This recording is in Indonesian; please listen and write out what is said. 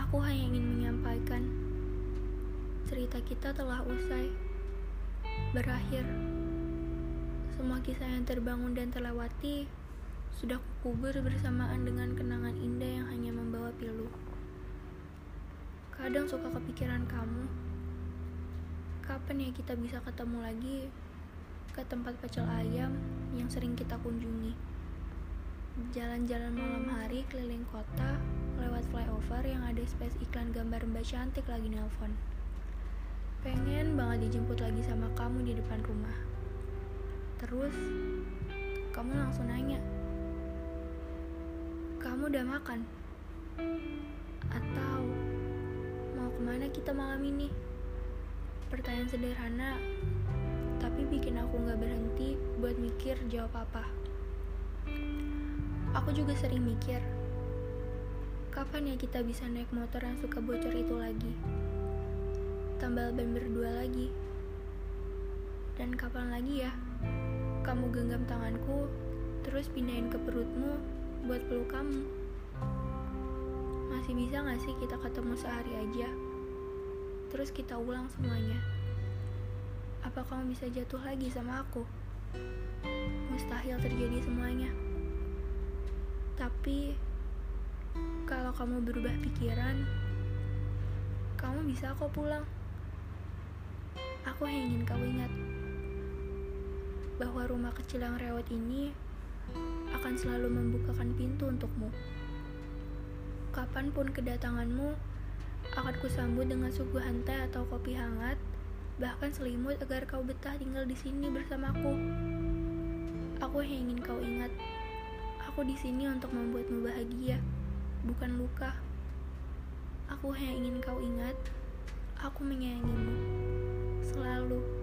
Aku hanya ingin menyampaikan cerita kita telah usai, berakhir. Semua kisah yang terbangun dan terlewati sudah kukubur bersamaan dengan kenangan indah yang hanya membawa pilu. Kadang suka kepikiran kamu. Kapan ya kita bisa ketemu lagi ke tempat pecel ayam yang sering kita kunjungi? Jalan-jalan malam hari keliling kota lewat flyover yang ada space iklan gambar mbak cantik lagi nelpon. Pengen banget dijemput lagi sama kamu di depan rumah. Terus, kamu langsung nanya, kamu udah makan? Atau mau ke mana kita malam ini? Pertanyaan sederhana, tapi bikin aku gak berhenti buat mikir jawab apa. Aku juga sering mikir, kapan ya kita bisa naik motor yang suka bocor itu lagi? Tambal ban berdua lagi. Dan kapan lagi ya kamu genggam tanganku terus pindahin ke perutmu buat peluk kamu? Masih bisa gak sih kita ketemu sehari aja? Terus kita ulang semuanya. Apa kamu bisa jatuh lagi sama aku? Mustahil terjadi semuanya. Tapi kalau kamu berubah pikiran, kamu bisa kok pulang. Aku ingin kau ingat bahwa rumah kecil yang rewet ini akan selalu membukakan pintu untukmu. Kapan pun kedatanganmu, akan kusambut dengan suguhan teh atau kopi hangat, bahkan selimut agar kau betah tinggal di sini bersamaku. Aku ingin kau ingat Aku di sini untuk membuatmu bahagia, bukan luka. Aku hanya ingin kau ingat, aku menyayangimu selalu.